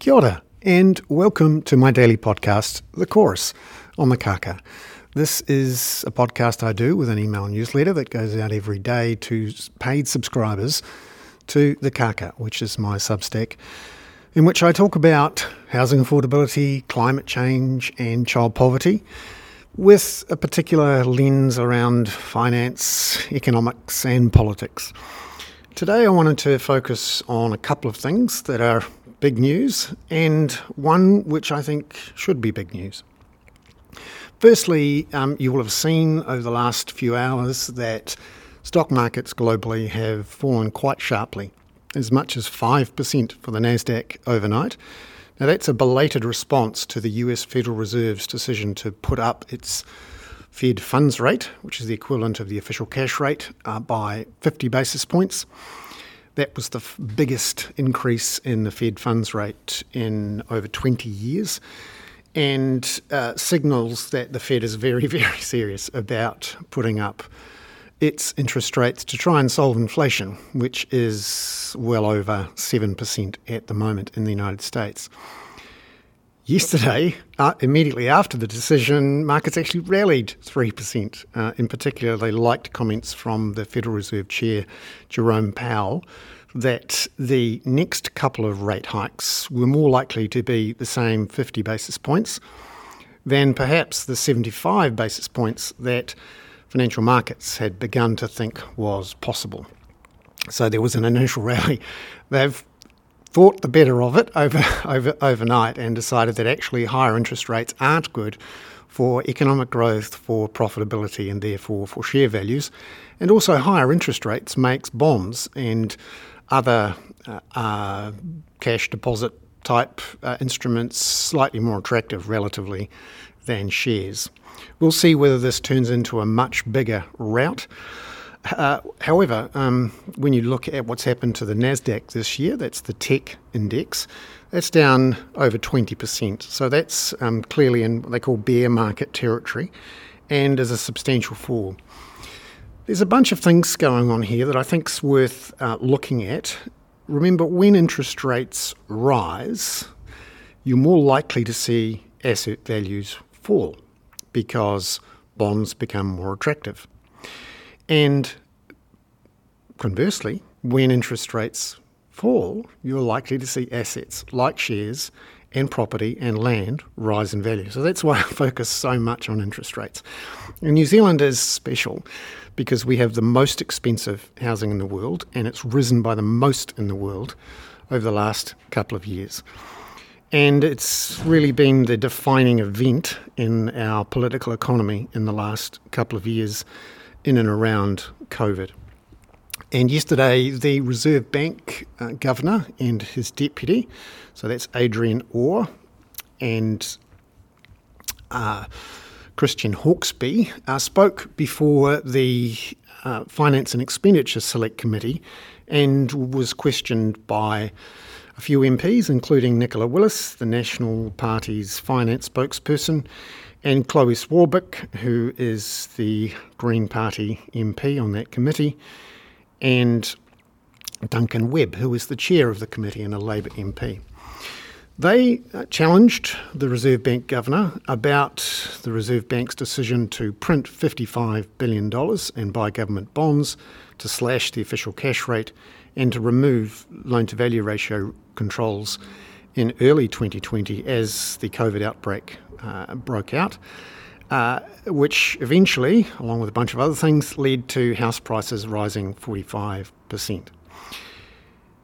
Kia ora, and welcome to my daily podcast, The Chorus, on the Kaka. This is a podcast I do with an email newsletter that goes out every day to paid subscribers to the Kaka, which is my Substack, in which I talk about housing affordability, climate change, and child poverty with a particular lens around finance, economics, and politics. Today, I wanted to focus on a couple of things that are big news, and one which I think should be big news. Firstly, um, you will have seen over the last few hours that stock markets globally have fallen quite sharply, as much as 5% for the NASDAQ overnight. Now, that's a belated response to the US Federal Reserve's decision to put up its Fed funds rate, which is the equivalent of the official cash rate, uh, by 50 basis points. That was the f- biggest increase in the Fed funds rate in over 20 years and uh, signals that the Fed is very, very serious about putting up its interest rates to try and solve inflation, which is well over 7% at the moment in the United States. Yesterday, uh, immediately after the decision, markets actually rallied 3%. Uh, in particular, they liked comments from the Federal Reserve Chair, Jerome Powell, that the next couple of rate hikes were more likely to be the same 50 basis points than perhaps the 75 basis points that financial markets had begun to think was possible. So there was an initial rally. They've thought the better of it over, over overnight and decided that actually higher interest rates aren't good for economic growth, for profitability, and therefore for share values. And also, higher interest rates makes bonds and other uh, uh, cash deposit type uh, instruments slightly more attractive relatively than shares. We'll see whether this turns into a much bigger rout. Uh, however, um, when you look at what's happened to the NASDAQ this year, that's the tech index, that's down over 20%. So that's um, clearly in what they call bear market territory and is a substantial fall. There's a bunch of things going on here that I think is worth uh, looking at. Remember, when interest rates rise, you're more likely to see asset values fall because bonds become more attractive. And conversely, when interest rates fall, you're likely to see assets like shares and property and land rise in value. So that's why I focus so much on interest rates. And New Zealand is special because we have the most expensive housing in the world and it's risen by the most in the world over the last couple of years. And it's really been the defining event in our political economy in the last couple of years in and around COVID. And yesterday, the Reserve Bank uh, governor and his deputy, so that's Adrian Orr and uh, Christian Hawkesby, uh, spoke before the uh, Finance and Expenditure Select Committee and was questioned by a few MPs, including Nicola Willis, the National Party's finance spokesperson, and Chloe Swarbrick, who is the Green Party MP on that committee and Duncan Webb, who is the chair of the committee and a Labor MP. They challenged the Reserve Bank governor about the Reserve Bank's decision to print $55 billion and buy government bonds, to slash the official cash rate, and to remove loan to value ratio controls in early 2020 as the COVID outbreak uh, broke out uh, which eventually, along with a bunch of other things, led to house prices rising 45%.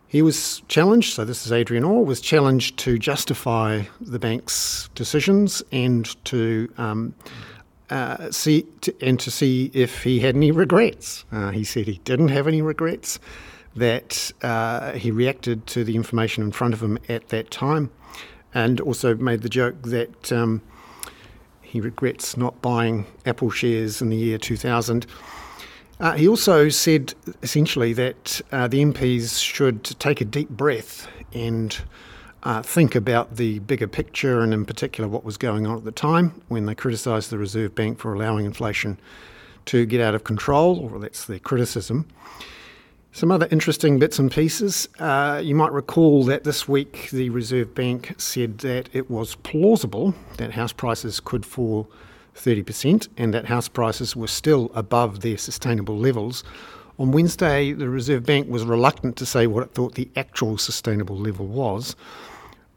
He was challenged, so this is Adrian Orr, was challenged to justify the bank's decisions and to um, uh, see to, and to see if he had any regrets. Uh, he said he didn't have any regrets, that uh, he reacted to the information in front of him at that time, and also made the joke that um, he regrets not buying Apple shares in the year 2000. Uh, he also said essentially that uh, the MPs should take a deep breath and uh, think about the bigger picture and, in particular, what was going on at the time when they criticised the Reserve Bank for allowing inflation to get out of control, or that's their criticism. Some other interesting bits and pieces. Uh, you might recall that this week the Reserve Bank said that it was plausible that house prices could fall 30% and that house prices were still above their sustainable levels. On Wednesday, the Reserve Bank was reluctant to say what it thought the actual sustainable level was,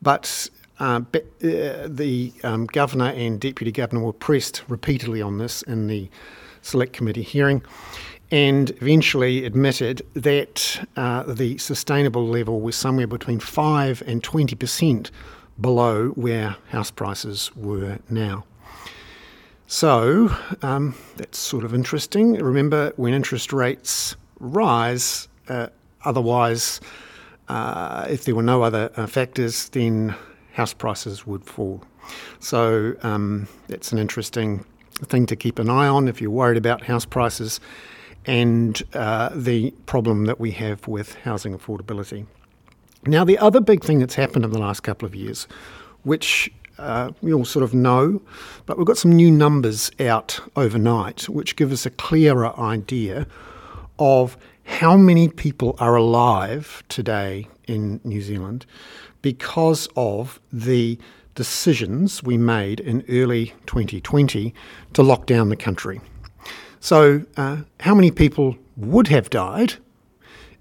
but uh, uh, the um, governor and deputy governor were pressed repeatedly on this in the select committee hearing and eventually admitted that uh, the sustainable level was somewhere between 5 and 20% below where house prices were now. So um, that's sort of interesting. Remember, when interest rates rise, uh, otherwise, uh, if there were no other uh, factors, then house prices would fall. So um, that's an interesting thing to keep an eye on if you're worried about house prices and uh, the problem that we have with housing affordability. Now, the other big thing that's happened in the last couple of years, which uh, we all sort of know, but we've got some new numbers out overnight which give us a clearer idea of how many people are alive today in New Zealand because of the decisions we made in early 2020 to lock down the country. So, uh, how many people would have died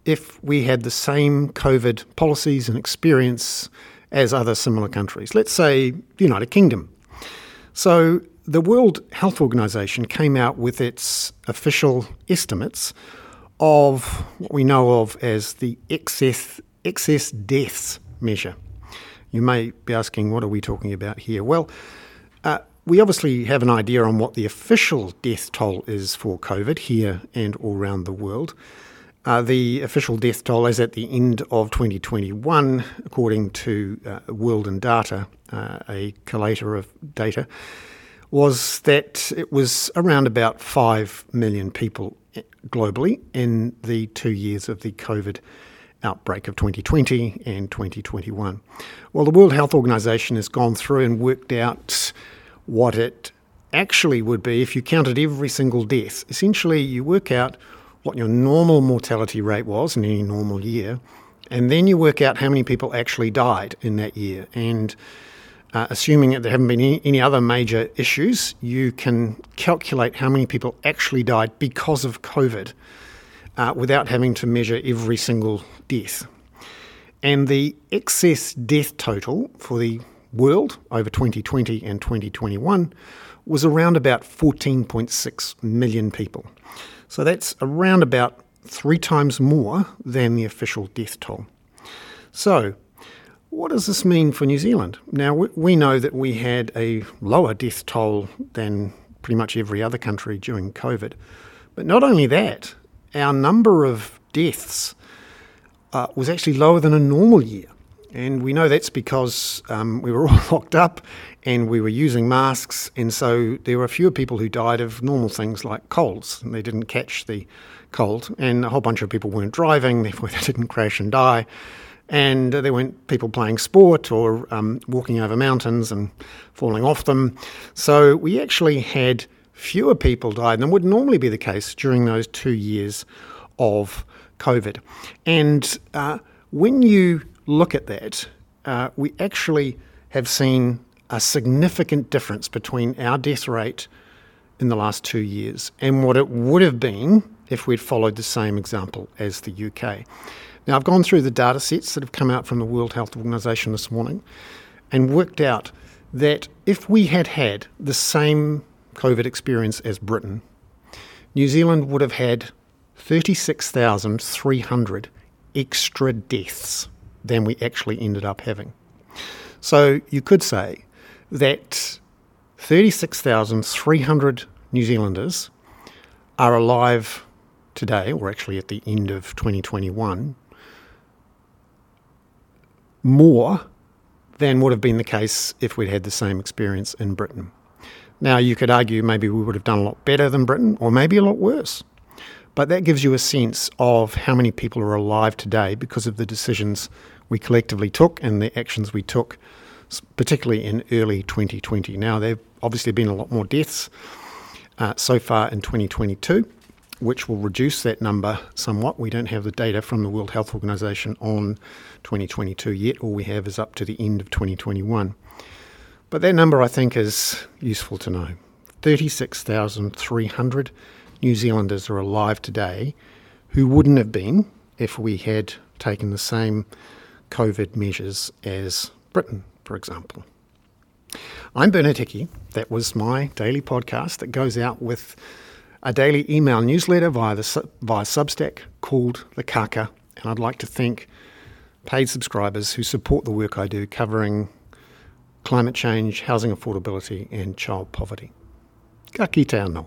if we had the same COVID policies and experience as other similar countries? Let's say the United Kingdom. So, the World Health Organization came out with its official estimates of what we know of as the excess, excess deaths measure. You may be asking, what are we talking about here? Well, we obviously have an idea on what the official death toll is for COVID here and all around the world. Uh, the official death toll is at the end of 2021, according to uh, World in Data, uh, a collator of data, was that it was around about 5 million people globally in the two years of the COVID outbreak of 2020 and 2021. Well, the World Health Organization has gone through and worked out what it actually would be if you counted every single death. Essentially, you work out what your normal mortality rate was in any normal year, and then you work out how many people actually died in that year. And uh, assuming that there haven't been any, any, other major issues, you can calculate how many people actually died because of COVID uh, without having to measure every single death. And the excess death total for the world over 2020 and 2021 was around about 14.6 million people. So that's around about three times more than the official death toll. So, what does this mean for New Zealand? Now, we know that we had a lower death toll than pretty much every other country during COVID. But not only that, our number of deaths uh, was actually lower than a normal year. And we know that's because um, we were all locked up and we were using masks. And so there were fewer people who died of normal things like colds. And they didn't catch the cold. And a whole bunch of people weren't driving, therefore they didn't crash and die. And there weren't people playing sport or um, walking over mountains and falling off them. So we actually had fewer people died than would normally be the case during those two years of COVID. And uh, when you look at that, uh, we actually have seen a significant difference between our death rate in the last two years and what it would have been if we'd followed the same example as the UK. Now, I've gone through the data sets that have come out from the World Health Organization this morning and worked out that if we had had the same COVID experience as Britain, New Zealand would have had 36,300 extra deaths than we actually ended up having. So you could say that 36,300 New Zealanders are alive today, or actually at the end of 2021, more than would have been the case if we'd had the same experience in Britain. Now, you could argue maybe we would have done a lot better than Britain, or maybe a lot worse. But that gives you a sense of how many people are alive today because of the decisions we collectively took and the actions we took, particularly in early 2020. Now, there have obviously been a lot more deaths uh, so far in 2022, which will reduce that number somewhat. We don't have the data from the World Health Organization on 2022 yet. All we have is up to the end of 2021. But that number, I think, is useful to know. 36,300 New Zealanders are alive today who wouldn't have been if we had taken the same COVID measures as Britain, for example. I'm Bernard Hickey. That was my daily podcast that goes out with a daily email newsletter via the via Substack called the Kaka, and I'd like to thank paid subscribers who support the work I do covering climate change, housing affordability, and child poverty. Ka kite anō.